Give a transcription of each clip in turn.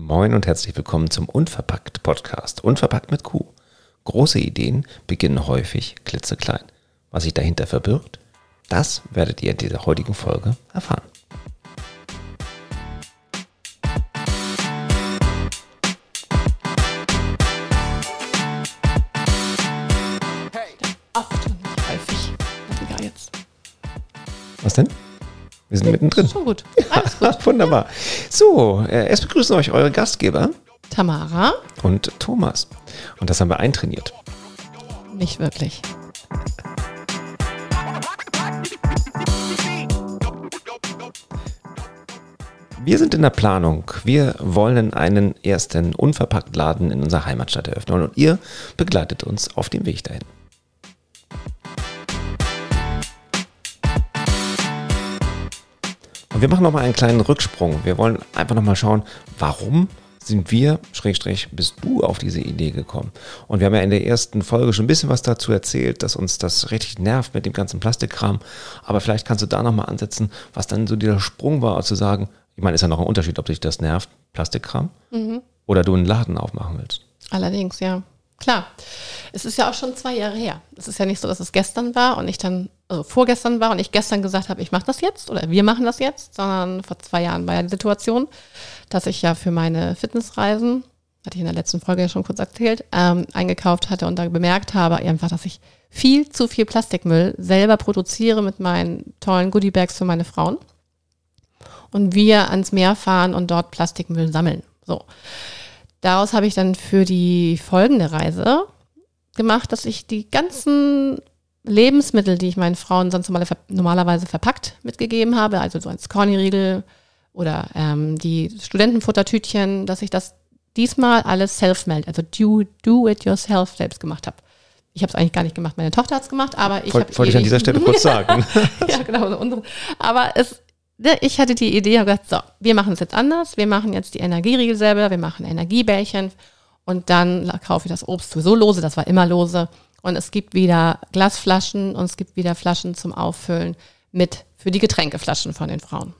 Moin und herzlich willkommen zum Unverpackt Podcast. Unverpackt mit Q. Große Ideen beginnen häufig klitzeklein. Was sich dahinter verbirgt, das werdet ihr in dieser heutigen Folge erfahren. Wir sind mittendrin. Schon gut. Alles gut. Wunderbar. So, äh, erst begrüßen euch eure Gastgeber Tamara? und Thomas. Und das haben wir eintrainiert. Nicht wirklich. Wir sind in der Planung. Wir wollen einen ersten Unverpackt-Laden in unserer Heimatstadt eröffnen und ihr begleitet uns auf dem Weg dahin. Und wir machen nochmal einen kleinen Rücksprung. Wir wollen einfach nochmal schauen, warum sind wir, Schrägstrich, bist du auf diese Idee gekommen? Und wir haben ja in der ersten Folge schon ein bisschen was dazu erzählt, dass uns das richtig nervt mit dem ganzen Plastikkram. Aber vielleicht kannst du da nochmal ansetzen, was dann so dieser Sprung war, zu sagen, ich meine, ist ja noch ein Unterschied, ob dich das nervt, Plastikkram, oder du einen Laden aufmachen willst. Allerdings, ja. Klar. Es ist ja auch schon zwei Jahre her. Es ist ja nicht so, dass es gestern war und ich dann, also vorgestern war und ich gestern gesagt habe, ich mache das jetzt oder wir machen das jetzt, sondern vor zwei Jahren war ja die Situation, dass ich ja für meine Fitnessreisen, hatte ich in der letzten Folge ja schon kurz erzählt, ähm, eingekauft hatte und da bemerkt habe einfach, dass ich viel zu viel Plastikmüll selber produziere mit meinen tollen Goodiebags für meine Frauen und wir ans Meer fahren und dort Plastikmüll sammeln. So. Daraus habe ich dann für die folgende Reise gemacht, dass ich die ganzen Lebensmittel, die ich meinen Frauen sonst normale- normalerweise verpackt mitgegeben habe, also so ein Corny-Riegel oder ähm, die Studentenfuttertütchen, dass ich das diesmal alles self-made, also do, do it yourself selbst gemacht habe. Ich habe es eigentlich gar nicht gemacht, meine Tochter hat es gemacht, aber ich Woll- habe Wollte ich an dieser Stelle kurz sagen. ja, genau. So unsere. Aber es, ich hatte die Idee, habe gesagt, so, wir machen es jetzt anders. Wir machen jetzt die Energieriegel selber, wir machen Energiebällchen und dann kaufe ich das Obst sowieso lose, das war immer lose. Und es gibt wieder Glasflaschen und es gibt wieder Flaschen zum Auffüllen mit für die Getränkeflaschen von den Frauen.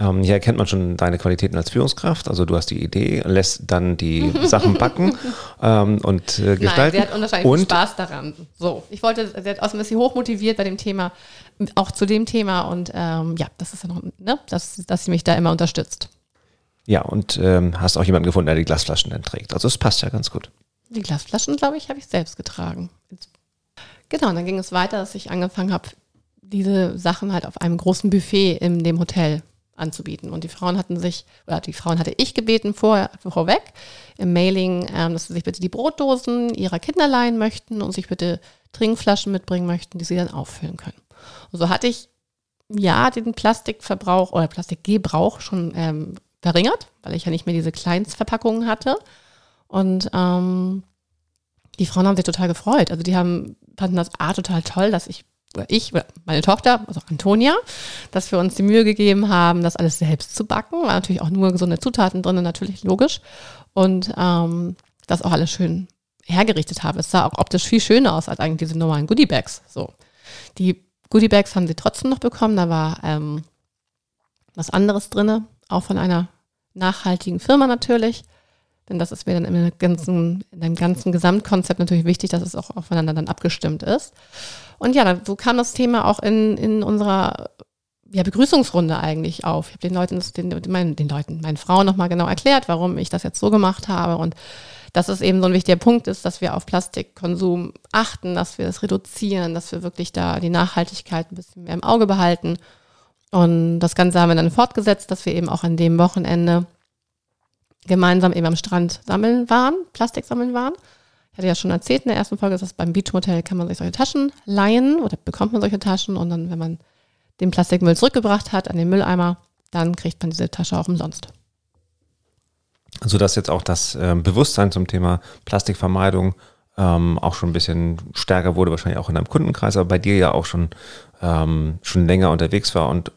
Ähm, hier erkennt man schon deine Qualitäten als Führungskraft. Also du hast die Idee, lässt dann die Sachen backen ähm, und äh, gestalten. Nein, sie hat unwahrscheinlich und Spaß daran. So, ich wollte, sie hat außerdem ist sie hochmotiviert bei dem Thema, auch zu dem Thema und ähm, ja, das ist ja noch, ne, dass, dass sie mich da immer unterstützt. ja, und ähm, hast auch jemanden gefunden, der die Glasflaschen dann trägt. Also es passt ja ganz gut. Die Glasflaschen, glaube ich, habe ich selbst getragen. Genau, und dann ging es weiter, dass ich angefangen habe, diese Sachen halt auf einem großen Buffet in dem Hotel anzubieten. Und die Frauen hatten sich, oder die Frauen hatte ich gebeten vor, vorweg im Mailing, ähm, dass sie sich bitte die Brotdosen ihrer Kinder leihen möchten und sich bitte Trinkflaschen mitbringen möchten, die sie dann auffüllen können. Und so hatte ich ja den Plastikverbrauch oder Plastikgebrauch schon ähm, verringert, weil ich ja nicht mehr diese Kleinstverpackungen hatte. Und ähm, die Frauen haben sich total gefreut. Also die haben, fanden das A total toll, dass ich, ich, oder meine Tochter, also Antonia, dass wir uns die Mühe gegeben haben, das alles selbst zu backen. War natürlich auch nur gesunde Zutaten drin, natürlich logisch. Und ähm, das auch alles schön hergerichtet habe. Es sah auch optisch viel schöner aus als eigentlich diese normalen Goodiebags. So. Die Goodiebags haben sie trotzdem noch bekommen. Da war ähm, was anderes drinne, auch von einer nachhaltigen Firma natürlich. Denn das ist mir dann der ganzen, in dem ganzen Gesamtkonzept natürlich wichtig, dass es auch aufeinander dann abgestimmt ist. Und ja, so kam das Thema auch in, in unserer ja, Begrüßungsrunde eigentlich auf. Ich habe den Leuten, den, meinen, den Leuten, meinen Frauen nochmal genau erklärt, warum ich das jetzt so gemacht habe und dass es eben so ein wichtiger Punkt ist, dass wir auf Plastikkonsum achten, dass wir das reduzieren, dass wir wirklich da die Nachhaltigkeit ein bisschen mehr im Auge behalten. Und das Ganze haben wir dann fortgesetzt, dass wir eben auch an dem Wochenende gemeinsam eben am Strand sammeln waren, Plastik sammeln waren. Ich hatte ja schon erzählt in der ersten Folge, dass beim Beachmotel kann man sich solche Taschen leihen oder bekommt man solche Taschen und dann, wenn man den Plastikmüll zurückgebracht hat an den Mülleimer, dann kriegt man diese Tasche auch umsonst. sodass jetzt auch das ähm, Bewusstsein zum Thema Plastikvermeidung ähm, auch schon ein bisschen stärker wurde, wahrscheinlich auch in deinem Kundenkreis, aber bei dir ja auch schon, ähm, schon länger unterwegs war und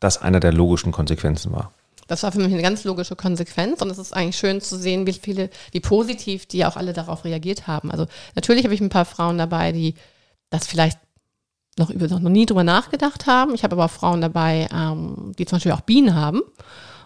das einer der logischen Konsequenzen war. Das war für mich eine ganz logische Konsequenz und es ist eigentlich schön zu sehen, wie viele, wie positiv die auch alle darauf reagiert haben. Also natürlich habe ich ein paar Frauen dabei, die das vielleicht noch, über, noch nie drüber nachgedacht haben. Ich habe aber auch Frauen dabei, ähm, die zum Beispiel auch Bienen haben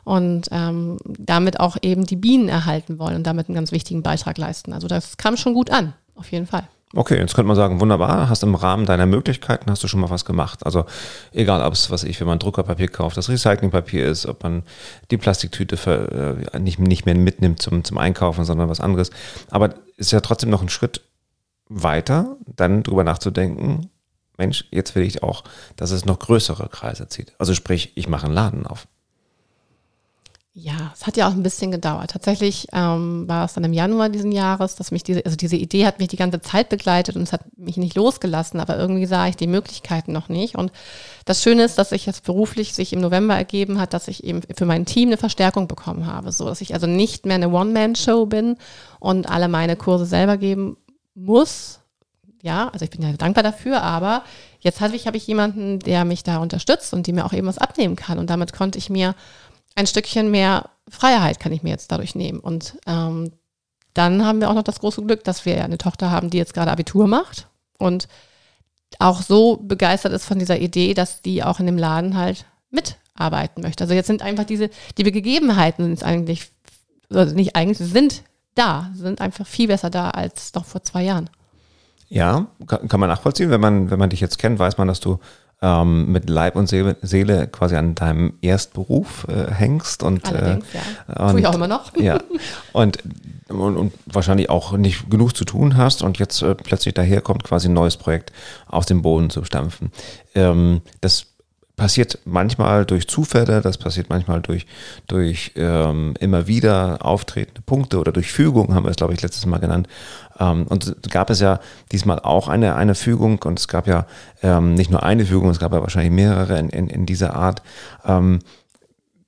und ähm, damit auch eben die Bienen erhalten wollen und damit einen ganz wichtigen Beitrag leisten. Also das kam schon gut an, auf jeden Fall. Okay, jetzt könnte man sagen, wunderbar, hast im Rahmen deiner Möglichkeiten hast du schon mal was gemacht. Also egal, ob es, was ich, wenn man Druckerpapier kauft, das Recyclingpapier ist, ob man die Plastiktüte für, äh, nicht, nicht mehr mitnimmt zum, zum Einkaufen, sondern was anderes. Aber ist ja trotzdem noch ein Schritt weiter, dann drüber nachzudenken, Mensch, jetzt will ich auch, dass es noch größere Kreise zieht. Also sprich, ich mache einen Laden auf. Ja, es hat ja auch ein bisschen gedauert. Tatsächlich ähm, war es dann im Januar diesen Jahres, dass mich diese, also diese Idee hat mich die ganze Zeit begleitet und es hat mich nicht losgelassen, aber irgendwie sah ich die Möglichkeiten noch nicht. Und das Schöne ist, dass sich jetzt beruflich sich im November ergeben hat, dass ich eben für mein Team eine Verstärkung bekommen habe, so dass ich also nicht mehr eine One-Man-Show bin und alle meine Kurse selber geben muss. Ja, also ich bin ja dankbar dafür, aber jetzt habe ich, habe ich jemanden, der mich da unterstützt und die mir auch eben was abnehmen kann. Und damit konnte ich mir ein Stückchen mehr Freiheit kann ich mir jetzt dadurch nehmen. Und ähm, dann haben wir auch noch das große Glück, dass wir eine Tochter haben, die jetzt gerade Abitur macht und auch so begeistert ist von dieser Idee, dass die auch in dem Laden halt mitarbeiten möchte. Also jetzt sind einfach diese, die Gegebenheiten sind eigentlich, also nicht eigentlich, sind da, sind einfach viel besser da als noch vor zwei Jahren. Ja, kann, kann man nachvollziehen. Wenn man, wenn man dich jetzt kennt, weiß man, dass du ähm, mit Leib und Seele, Seele, quasi an deinem Erstberuf äh, hängst. Und, Allerdings, äh, ja. Und, Tue ich auch immer noch. Ja. Und, und, und, wahrscheinlich auch nicht genug zu tun hast und jetzt äh, plötzlich daherkommt, quasi ein neues Projekt aus dem Boden zu stampfen. Ähm, das passiert manchmal durch Zufälle, das passiert manchmal durch, durch ähm, immer wieder auftretende Punkte oder durch Fügung, haben wir es, glaube ich, letztes Mal genannt. Ähm, und gab es ja diesmal auch eine, eine Fügung und es gab ja ähm, nicht nur eine Fügung, es gab ja wahrscheinlich mehrere in, in, in dieser Art. Ähm,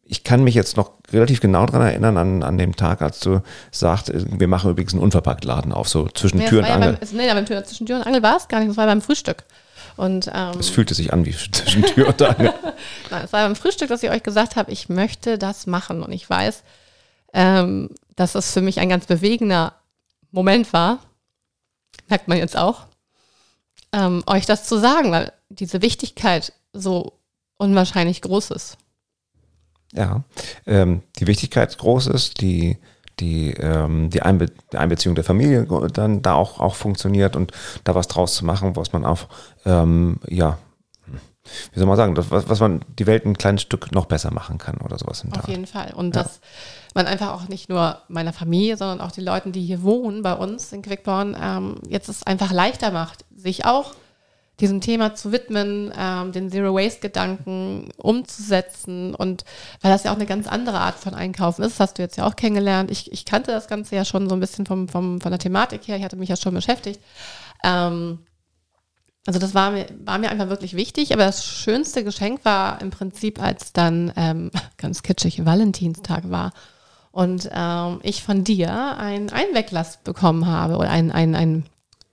ich kann mich jetzt noch relativ genau daran erinnern, an, an dem Tag, als du sagst, wir machen übrigens einen Unverpacktladen auf, so zwischen nee, Tür und Angel. Ja beim, nee, beim Tür, zwischen Tür und Angel war es gar nicht, das war beim Frühstück. Und, ähm, es fühlte sich an wie zwischen Tür und Angel. Es war beim Frühstück, dass ich euch gesagt habe, ich möchte das machen. Und ich weiß, ähm, dass es für mich ein ganz bewegender Moment war, merkt man jetzt auch, ähm, euch das zu sagen, weil diese Wichtigkeit so unwahrscheinlich groß ist. Ja, ähm, die Wichtigkeit groß ist, die, die, ähm, die, Einbe die, Einbeziehung der Familie dann da auch, auch funktioniert und da was draus zu machen, was man auch, ähm, ja, wie soll man sagen, das, was, was man die Welt ein kleines Stück noch besser machen kann oder sowas. Auf jeden Fall. Und ja. das man einfach auch nicht nur meiner Familie, sondern auch die Leuten, die hier wohnen bei uns in Quickborn, ähm, jetzt es einfach leichter macht, sich auch diesem Thema zu widmen, ähm, den Zero Waste Gedanken umzusetzen und weil das ja auch eine ganz andere Art von Einkaufen ist, hast du jetzt ja auch kennengelernt. Ich, ich kannte das Ganze ja schon so ein bisschen vom, vom, von der Thematik her, ich hatte mich ja schon beschäftigt. Ähm, also das war mir, war mir einfach wirklich wichtig, aber das schönste Geschenk war im Prinzip, als dann ähm, ganz kitschig Valentinstag war und ähm, ich von dir ein Einwegglas bekommen habe oder ein, ein, ein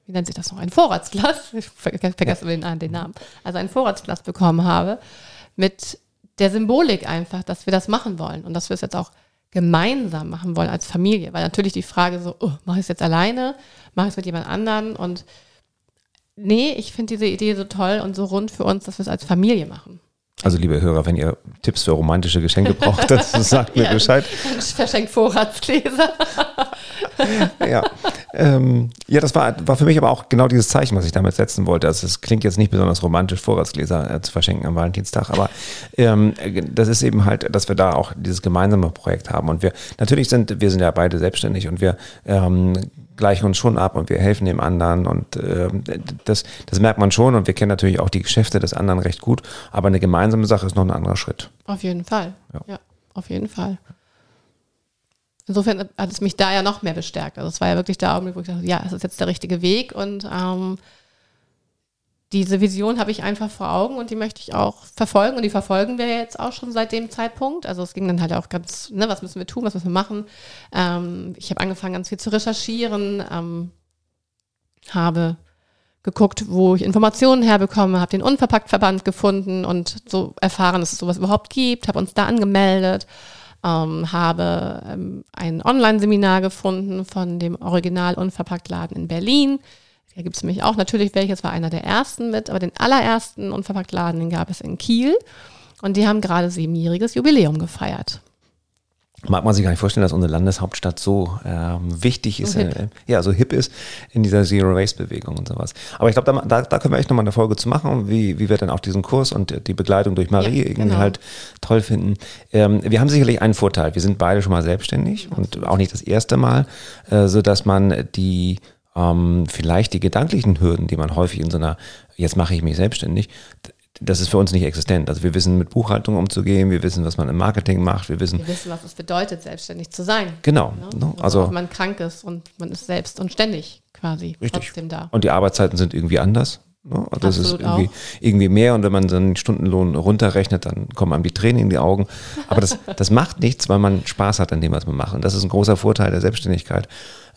wie nennt sich das noch, ein Vorratsglas, ich vergesse ja. den, den Namen, also ein Vorratsglas bekommen habe mit der Symbolik einfach, dass wir das machen wollen und dass wir es jetzt auch gemeinsam machen wollen als Familie, weil natürlich die Frage so, oh, mache ich es jetzt alleine, mache ich es mit jemand anderen und nee, ich finde diese Idee so toll und so rund für uns, dass wir es als Familie machen. Also liebe Hörer, wenn ihr Tipps für romantische Geschenke braucht, dann sagt mir ja, Bescheid. Verschenkt Vorratsgläser. ja, ähm, ja, das war, war für mich aber auch genau dieses Zeichen, was ich damit setzen wollte. Also es klingt jetzt nicht besonders romantisch, Vorratsgläser äh, zu verschenken am Valentinstag, aber ähm, das ist eben halt, dass wir da auch dieses gemeinsame Projekt haben. Und wir natürlich sind, wir sind ja beide selbstständig und wir ähm, gleichen uns schon ab und wir helfen dem anderen und äh, das, das merkt man schon und wir kennen natürlich auch die Geschäfte des anderen recht gut, aber eine gemeinsame Sache ist noch ein anderer Schritt. Auf jeden Fall, ja, ja auf jeden Fall. Insofern hat es mich da ja noch mehr bestärkt. Also es war ja wirklich der Augenblick, wo ich dachte, ja, es ist jetzt der richtige Weg und ähm, diese Vision habe ich einfach vor Augen und die möchte ich auch verfolgen und die verfolgen wir jetzt auch schon seit dem Zeitpunkt. Also es ging dann halt auch ganz, ne, was müssen wir tun, was müssen wir machen. Ähm, ich habe angefangen ganz viel zu recherchieren, ähm, habe geguckt, wo ich Informationen herbekomme, habe den Unverpacktverband gefunden und so erfahren, dass es sowas überhaupt gibt, habe uns da angemeldet, ähm, habe ähm, ein Online-Seminar gefunden von dem Original Unverpacktladen in Berlin da gibt es nämlich auch natürlich welches, war einer der ersten mit, aber den allerersten Unverpacktladen, den gab es in Kiel. Und die haben gerade siebenjähriges Jubiläum gefeiert. mag man sich gar nicht vorstellen, dass unsere Landeshauptstadt so ähm, wichtig ist, So äh, ja, so hip ist in dieser Zero-Waste-Bewegung und sowas. Aber ich glaube, da, da, können wir echt nochmal eine Folge zu machen, wie, wie wir dann auch diesen Kurs und die Begleitung durch Marie Ja, irgendwie genau. halt toll finden. Ähm, wir haben sicherlich einen Vorteil. Wir sind beide schon mal selbstständig und auch nicht das erste Mal, äh, so dass man die ähm, vielleicht die gedanklichen Hürden, die man häufig in so einer, jetzt mache ich mich selbstständig, das ist für uns nicht existent. Also wir wissen mit Buchhaltung umzugehen, wir wissen, was man im Marketing macht, wir wissen, Wir wissen, was es bedeutet, selbstständig zu sein. genau. Ne? Ne? Also, Also man krank ist und man ist selbst und ständig quasi Richtig. trotzdem da. Und die Arbeitszeiten sind irgendwie anders. Ne? Also das ist irgendwie, irgendwie mehr und wenn man so einen Stundenlohn runterrechnet, dann kommen einem die Tränen in die Augen. Aber das, das macht nichts, weil man Spaß hat an dem, was man macht. Und das ist ein großer Vorteil der Selbstständigkeit.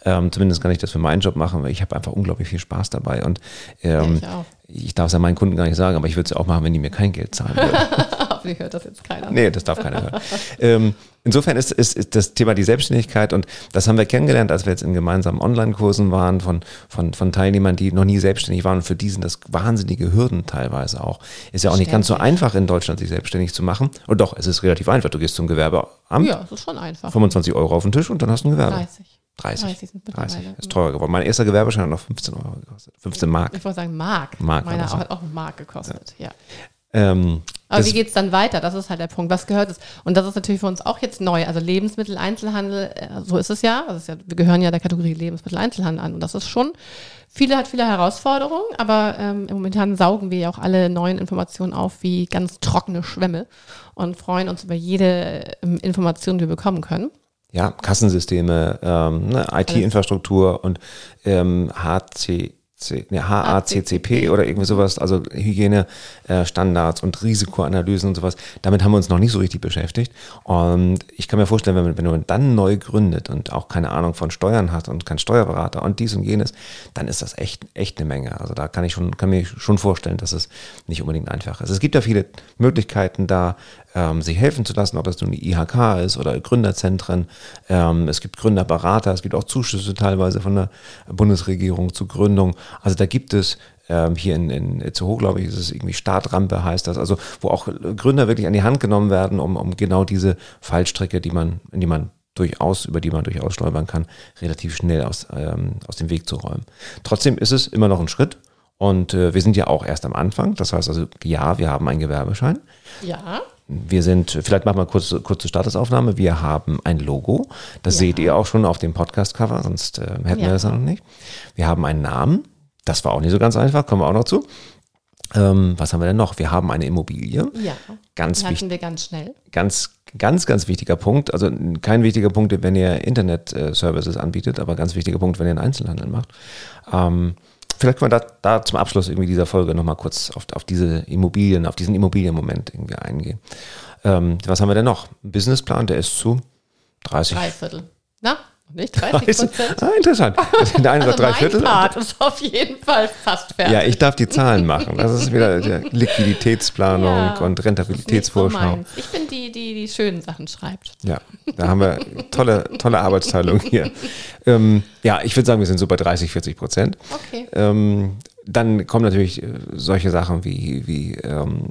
Ähm, zumindest kann ich das für meinen Job machen, weil ich habe einfach unglaublich viel Spaß dabei. Und ähm, ich auch. ich darf es ja meinen Kunden gar nicht sagen, aber ich würde es ja auch machen, wenn die mir kein Geld zahlen würden. Hoffentlich hört das jetzt keiner. Nee, das darf keiner hören. ähm, insofern ist, ist, ist das Thema die Selbstständigkeit und das haben wir kennengelernt, als wir jetzt in gemeinsamen Online-Kursen waren von, von, von Teilnehmern, die noch nie selbstständig waren und für die sind das wahnsinnige Hürden teilweise auch. Ist ja auch nicht ganz so einfach in Deutschland, sich selbstständig zu machen. Und doch, es ist relativ einfach. Du gehst zum Gewerbeamt, Ja, das ist schon einfach. 25 Euro auf den Tisch und dann hast du ein Gewerbe. 30. 30. 30 sind mittlerweile. 30. Ist teurer geworden. Mein erster Gewerbeschein hat noch 15 Euro gekostet. 15 Mark. Ich wollte sagen, Mark. Mark Meiner ja. hat auch Mark gekostet, ja. Ähm, Aber wie geht's dann weiter? Das ist halt der Punkt. Was gehört es? Und das ist natürlich für uns auch jetzt neu. Also Lebensmitteleinzelhandel, äh, so ist es ja. Also es ist ja. Wir gehören ja der Kategorie Lebensmitteleinzelhandel an. Und das ist schon, viele hat viele Herausforderungen, aber ähm, momentan saugen wir ja auch alle neuen Informationen auf wie ganz trockene Schwämme und freuen uns über jede ähm, Information, die wir bekommen können. Ja, Kassensysteme, ähm, ne, IT-Infrastruktur und ähm, HC, ne, HACCP oder irgendwie sowas, also Hygienestandards äh, und Risikoanalysen und sowas. Damit haben wir uns noch nicht so richtig beschäftigt. Und ich kann mir vorstellen, wenn man, wenn man dann neu gründet und auch keine Ahnung von Steuern hat und kein Steuerberater und dies und jenes, dann ist das echt, echt eine Menge. Also da kann ich schon, kann mir schon vorstellen, dass es nicht unbedingt einfach ist. Es gibt ja viele Möglichkeiten da, ähm, sich helfen zu lassen, ob das nun die IHK ist oder Gründerzentren. Ähm, es gibt Gründerberater, es gibt auch Zuschüsse teilweise von der Bundesregierung zur Gründung. Also da gibt es ähm, hier in, in Itzehoe, glaube ich, ist es irgendwie Startrampe heißt das, also wo auch Gründer wirklich an die Hand genommen werden, um, um genau diese Fallstricke, die man, die man durchaus, über die man durchaus stolpern kann, relativ schnell aus, ähm, aus dem Weg zu räumen. Trotzdem ist es immer noch ein Schritt und äh, wir sind ja auch erst am Anfang. Das heißt also, ja, wir haben einen Gewerbeschein. Ja. Wir sind, vielleicht machen wir kurz, kurze Statusaufnahme. Wir haben ein Logo. Das Ja. seht ihr auch schon auf dem Podcast-Cover, sonst äh, hätten wir Ja. das ja noch nicht. Wir haben einen Namen. Das war auch nicht so ganz einfach, kommen wir auch noch zu. Ähm, was haben wir denn noch? Wir haben eine Immobilie. Ja. Ganz wichtig hatten wir ganz schnell. ganz, ganz, ganz wichtiger Punkt. Also kein wichtiger Punkt, wenn ihr Internet-Services anbietet, aber ganz wichtiger Punkt, wenn ihr einen Einzelhandel macht. Ähm, vielleicht können wir da, da zum Abschluss irgendwie dieser Folge nochmal kurz auf, auf diese Immobilien, auf diesen Immobilienmoment irgendwie eingehen. Ähm, was haben wir denn noch? Businessplan, der ist zu 30. Drei Viertel. Na, nicht 30 Prozent. Ah, interessant. Der eine sagt drei Viertel. Part ist auf jeden Fall fast fertig. Ja, ich darf die Zahlen machen. Das ist wieder der Liquiditätsplanung Ja. und so Rentabilitätsvorschau. meins. Ich bin die, die die schönen Sachen schreibt. Ja, da haben wir tolle, tolle Arbeitsteilung hier. Ähm, ja, ich würde sagen, wir sind so bei 30, 40 Prozent. Okay. Ähm, dann kommen natürlich äh, solche Sachen wie, wie ähm,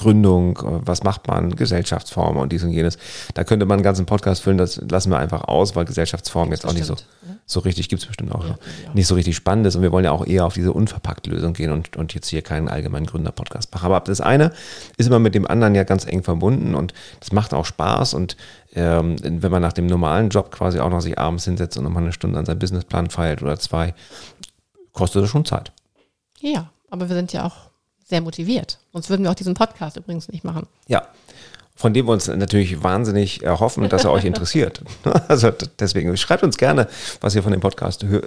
Gründung, äh, was macht man, Gesellschaftsform und dies und jenes. Da könnte man einen ganzen Podcast füllen, das lassen wir einfach aus, weil Gesellschaftsform jetzt auch nicht so, bestimmt, so richtig, gibt es bestimmt auch, Ja, nicht so richtig spannend ist und wir wollen ja auch eher auf diese unverpackte Lösung gehen und, und jetzt hier keinen allgemeinen Gründer-Podcast machen. Aber das eine ist immer mit dem anderen ja ganz eng verbunden und das macht auch Spaß und ähm, wenn man nach dem normalen Job quasi auch noch sich abends hinsetzt und nochmal eine Stunde an seinem Businessplan feilt oder zwei, kostet das schon Zeit. Ja, aber wir sind ja auch sehr motiviert. Sonst würden wir auch diesen Podcast übrigens nicht machen. Ja, von dem wir uns natürlich wahnsinnig erhoffen, dass er euch interessiert. Also deswegen schreibt uns gerne, was ihr von dem Podcast äh,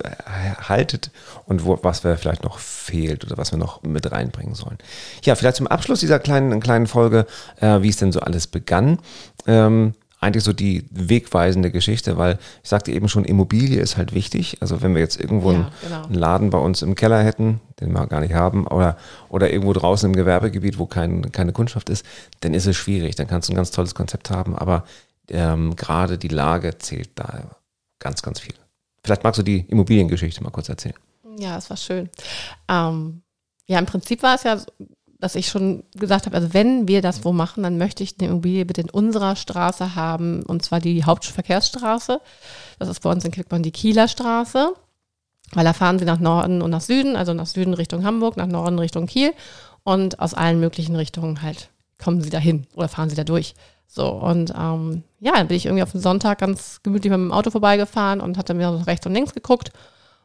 haltet und wo, was wir vielleicht noch fehlt oder was wir noch mit reinbringen sollen. Ja, vielleicht zum Abschluss dieser kleinen, kleinen Folge, äh, wie es denn so alles begann. Ähm, eigentlich so die wegweisende Geschichte, weil ich sagte eben schon, Immobilie ist halt wichtig. Also wenn wir jetzt irgendwo Ja, einen, genau. einen Laden bei uns im Keller hätten, den wir gar nicht haben, oder, oder irgendwo draußen im Gewerbegebiet, wo kein, keine Kundschaft ist, dann ist es schwierig. Dann kannst du ein ganz tolles Konzept haben, aber ähm, gerade die Lage zählt da ganz, ganz viel. Vielleicht magst du die Immobiliengeschichte mal kurz erzählen. Ja, es war schön. Ähm, ja, im Prinzip war es ja, so, dass ich schon gesagt habe, also wenn wir das wo machen, dann möchte ich eine Immobilie bitte in unserer Straße haben, und zwar die Hauptverkehrsstraße. Das ist bei uns in Quickborn die Kieler Straße, weil da fahren sie nach Norden und nach Süden, also nach Süden Richtung Hamburg, nach Norden Richtung Kiel und aus allen möglichen Richtungen halt kommen sie dahin oder fahren sie da durch. So, und ähm, ja, dann bin ich irgendwie auf den Sonntag ganz gemütlich mit dem Auto vorbeigefahren und hatte mir rechts und links geguckt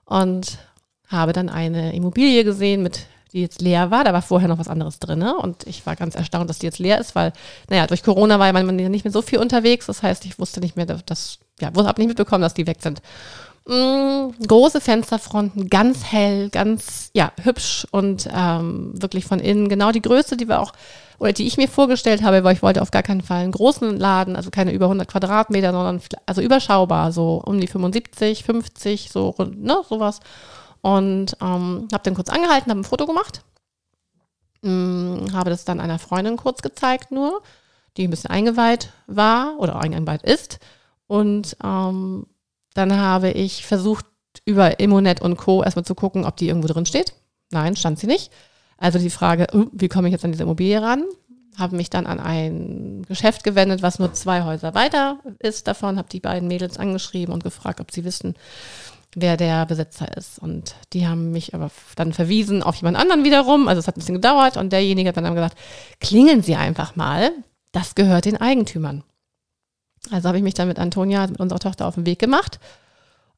und habe dann eine Immobilie gesehen mit die jetzt leer war. Da war vorher noch was anderes drin. Ne? Und ich war ganz erstaunt, dass die jetzt leer ist, weil, naja, durch Corona war man nicht mehr so viel unterwegs. Das heißt, ich wusste nicht mehr, dass, ja, habe nicht mitbekommen, dass die weg sind. Mm, große Fensterfronten, ganz hell, ganz, ja, hübsch und ähm, wirklich von innen genau die Größe, die wir auch, oder die ich mir vorgestellt habe, weil ich wollte auf gar keinen Fall einen großen Laden, also keine über 100 Quadratmeter, sondern also überschaubar, so um die 75, 50, so, ne, sowas. Und ähm, habe dann kurz angehalten, habe ein Foto gemacht, ähm, habe das dann einer Freundin kurz gezeigt nur, die ein bisschen eingeweiht war oder eingeweiht ist. Und ähm, dann habe ich versucht, über Immonet und Co. erstmal zu gucken, ob die irgendwo drin steht. Nein, stand sie nicht. Also die Frage, uh, wie komme ich jetzt an diese Immobilie ran? Habe mich dann an ein Geschäft gewendet, was nur zwei Häuser weiter ist davon, habe die beiden Mädels angeschrieben und gefragt, ob sie wissen, wer der Besitzer ist. Und die haben mich aber dann verwiesen auf jemand anderen wiederum. Also es hat ein bisschen gedauert und derjenige hat dann gesagt, klingeln Sie einfach mal, das gehört den Eigentümern. Also habe ich mich dann mit Antonia, mit unserer Tochter, auf den Weg gemacht,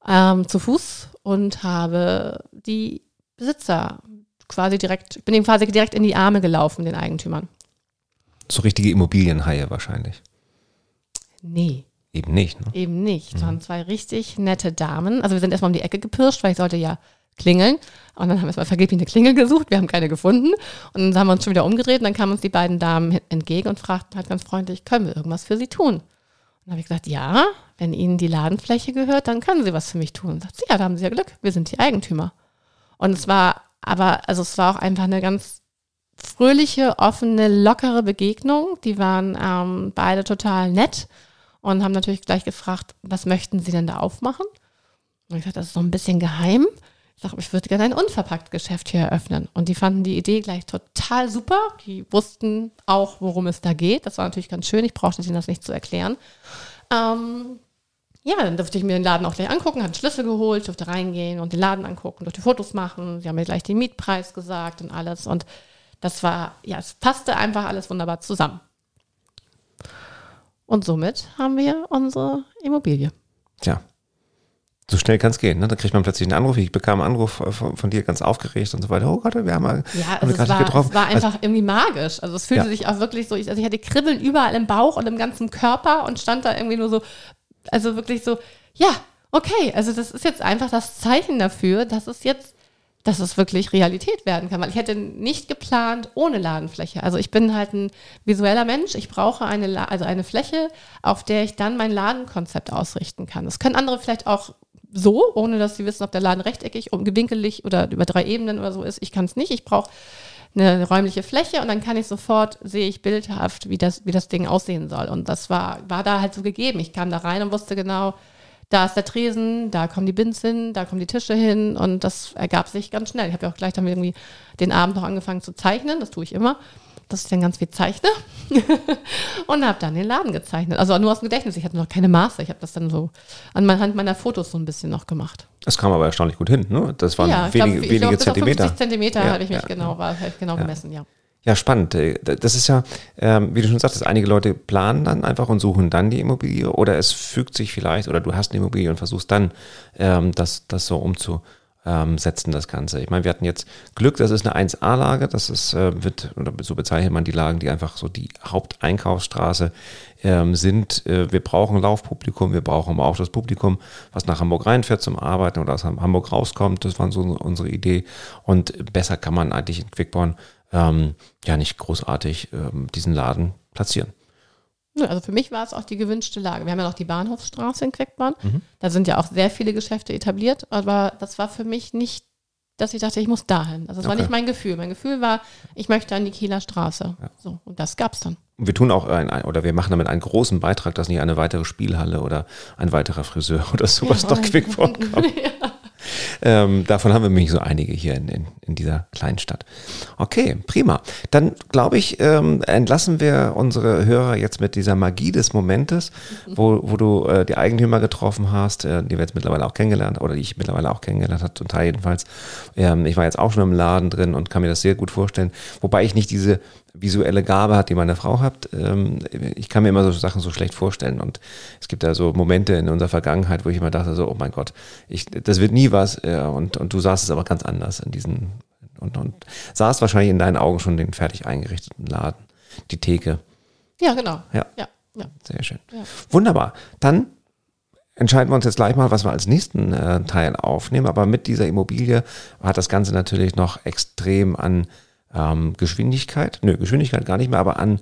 ähm, zu Fuß und habe die Besitzer quasi direkt, bin ihm quasi direkt in die Arme gelaufen, den Eigentümern. So richtige Immobilienhaie wahrscheinlich. Nee. Eben nicht. Ne? Eben nicht. Es mhm. waren zwei richtig nette Damen. Also wir sind erstmal um die Ecke gepirscht, weil ich sollte ja klingeln. Und dann haben wir erstmal vergeblich eine Klingel gesucht. Wir haben keine gefunden. Und dann haben wir uns schon wieder umgedreht und dann kamen uns die beiden Damen entgegen und fragten halt ganz freundlich, können wir irgendwas für sie tun? Und dann habe ich gesagt, ja, wenn Ihnen die Ladenfläche gehört, dann können Sie was für mich tun. Und sagt sie, ja, da haben Sie ja Glück, wir sind die Eigentümer. Und es war aber, also es war auch einfach eine ganz fröhliche, offene, lockere Begegnung. Die waren ähm, beide total nett und haben natürlich gleich gefragt, was möchten Sie denn da aufmachen? Und ich sagte, das ist noch ein bisschen geheim. Ich sage, ich würde gerne ein Unverpackt-Geschäft hier eröffnen. Und die fanden die Idee gleich total super. Die wussten auch, worum es da geht. Das war natürlich ganz schön. Ich brauchte ihnen das nicht zu erklären. Ähm, ja, dann durfte ich mir den Laden auch gleich angucken, hatte Schlüssel geholt, durfte reingehen und den Laden angucken, durfte Fotos machen. Sie haben mir gleich den Mietpreis gesagt und alles. Und das war, ja, es passte einfach alles wunderbar zusammen. Und somit haben wir unsere Immobilie. Tja, so schnell kann es gehen. Ne? Da kriegt man plötzlich einen Anruf. Ich bekam einen Anruf von, von dir ganz aufgeregt und so weiter. Oh Gott, wir haben mal ja, also es, war, getroffen. es war einfach also, irgendwie magisch. Also es fühlte ja. sich auch wirklich so, ich, also ich hatte Kribbeln überall im Bauch und im ganzen Körper und stand da irgendwie nur so, also wirklich so, ja, okay, also das ist jetzt einfach das Zeichen dafür, dass es jetzt dass es wirklich Realität werden kann. Weil ich hätte nicht geplant ohne Ladenfläche. Also ich bin halt ein visueller Mensch. Ich brauche eine, also eine Fläche, auf der ich dann mein Ladenkonzept ausrichten kann. Das können andere vielleicht auch so, ohne dass sie wissen, ob der Laden rechteckig, gewinkelig oder über drei Ebenen oder so ist. Ich kann es nicht. Ich brauche eine räumliche Fläche und dann kann ich sofort, sehe ich bildhaft, wie das, wie das Ding aussehen soll. Und das war, war da halt so gegeben. Ich kam da rein und wusste genau, da ist der Tresen, da kommen die Bins hin, da kommen die Tische hin und das ergab sich ganz schnell. Ich habe ja auch gleich dann irgendwie den Abend noch angefangen zu zeichnen, das tue ich immer, dass ich dann ganz viel zeichne und habe dann den Laden gezeichnet. Also nur aus dem Gedächtnis, ich hatte noch keine Maße, ich habe das dann so anhand meiner Fotos so ein bisschen noch gemacht. Das kam aber erstaunlich gut hin, ne? Das waren ja, wenige, glaub, wenige glaub, Zentimeter. 50 Zentimeter ja, habe ich mich ja, genau, war, ich genau gemessen, ja. Ja, spannend. Äh, das ist ja, ähm, wie du schon sagtest, einige Leute planen dann einfach und suchen dann die Immobilie oder es fügt sich vielleicht oder du hast eine Immobilie und versuchst dann ähm, das, das so umzusetzen, das Ganze. Ich meine, wir hatten jetzt Glück, das ist eine 1A-Lage, das ist, äh, wird, oder so bezeichnet man die Lagen, die einfach so die Haupteinkaufsstraße ähm, sind. Äh, wir brauchen Laufpublikum, wir brauchen auch das Publikum, was nach Hamburg reinfährt zum Arbeiten oder aus Hamburg rauskommt. Das war so unsere Idee. Und besser kann man eigentlich in Quickborn ähm, ja nicht großartig ähm, diesen Laden platzieren. Also für mich war es auch die gewünschte Lage. Wir haben ja noch die Bahnhofsstraße in Queckborn. Mhm. Da sind ja auch sehr viele Geschäfte etabliert, aber das war für mich nicht, dass ich dachte, ich muss dahin. Also das okay. war nicht mein Gefühl. Mein Gefühl war, ich möchte an die Kieler Straße. Ja. So, und das gab es dann. wir tun auch ein, oder wir machen damit einen großen Beitrag, dass nicht eine weitere Spielhalle oder ein weiterer Friseur oder sowas ja, nach Quickborn kommt. ja. Ähm, davon haben wir nämlich so einige hier in, in, in dieser kleinen Stadt. Okay, prima. Dann glaube ich, ähm, entlassen wir unsere Hörer jetzt mit dieser Magie des Momentes, wo, wo du äh, die Eigentümer getroffen hast, äh, die wir jetzt mittlerweile auch kennengelernt oder die ich mittlerweile auch kennengelernt habe, zum Teil jedenfalls. Ähm, ich war jetzt auch schon im Laden drin und kann mir das sehr gut vorstellen, wobei ich nicht diese visuelle Gabe hat, die meine Frau hat. Ähm, ich kann mir immer so Sachen so schlecht vorstellen und es gibt da so Momente in unserer Vergangenheit, wo ich immer dachte so, oh mein Gott, ich, das wird nie was und, und du sahst es aber ganz anders in diesen und, und sahst wahrscheinlich in deinen Augen schon den fertig eingerichteten Laden, die Theke. Ja, genau. Ja. Ja, ja. Sehr schön. Ja. Wunderbar. Dann entscheiden wir uns jetzt gleich mal, was wir als nächsten äh, Teil aufnehmen. Aber mit dieser Immobilie hat das Ganze natürlich noch extrem an ähm, Geschwindigkeit, nö, Geschwindigkeit gar nicht mehr, aber an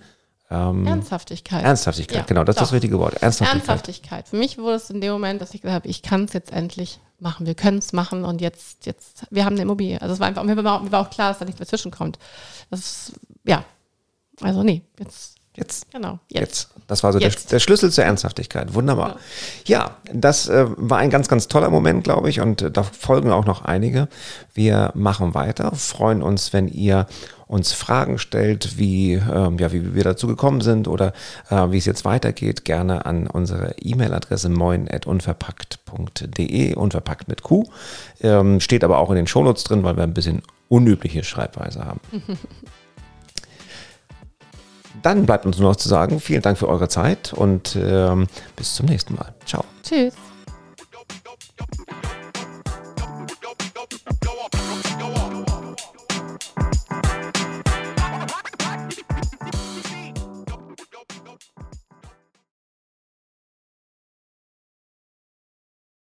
ähm, Ernsthaftigkeit. Ernsthaftigkeit, Ja, genau, das ist das doch. richtige Wort. Ernsthaftigkeit. Ernsthaftigkeit. Für mich wurde es in dem Moment, dass ich gesagt habe, ich kann es jetzt endlich machen, wir können es machen und jetzt, jetzt, wir haben eine Immobilie. Also es war einfach, mir war, mir war auch klar, dass da nichts mehr zwischenkommt. Das ist, ja, also nee, jetzt, Jetzt. genau, Jetzt. jetzt. Das war so der, der Schlüssel zur Ernsthaftigkeit. Wunderbar. Ja, das äh, war ein ganz, ganz toller Moment, glaube ich. Und äh, da folgen auch noch einige. Wir machen weiter, freuen uns, wenn ihr uns Fragen stellt, wie, ähm, ja, wie wir dazu gekommen sind oder äh, wie es jetzt weitergeht, gerne an unsere E-Mail-Adresse moin.unverpackt.de, unverpackt mit Q. Ähm, steht aber auch in den Shownotes drin, weil wir ein bisschen unübliche Schreibweise haben. Dann bleibt uns nur noch zu sagen, vielen Dank für eure Zeit und ähm, bis zum nächsten Mal. Ciao. Tschüss.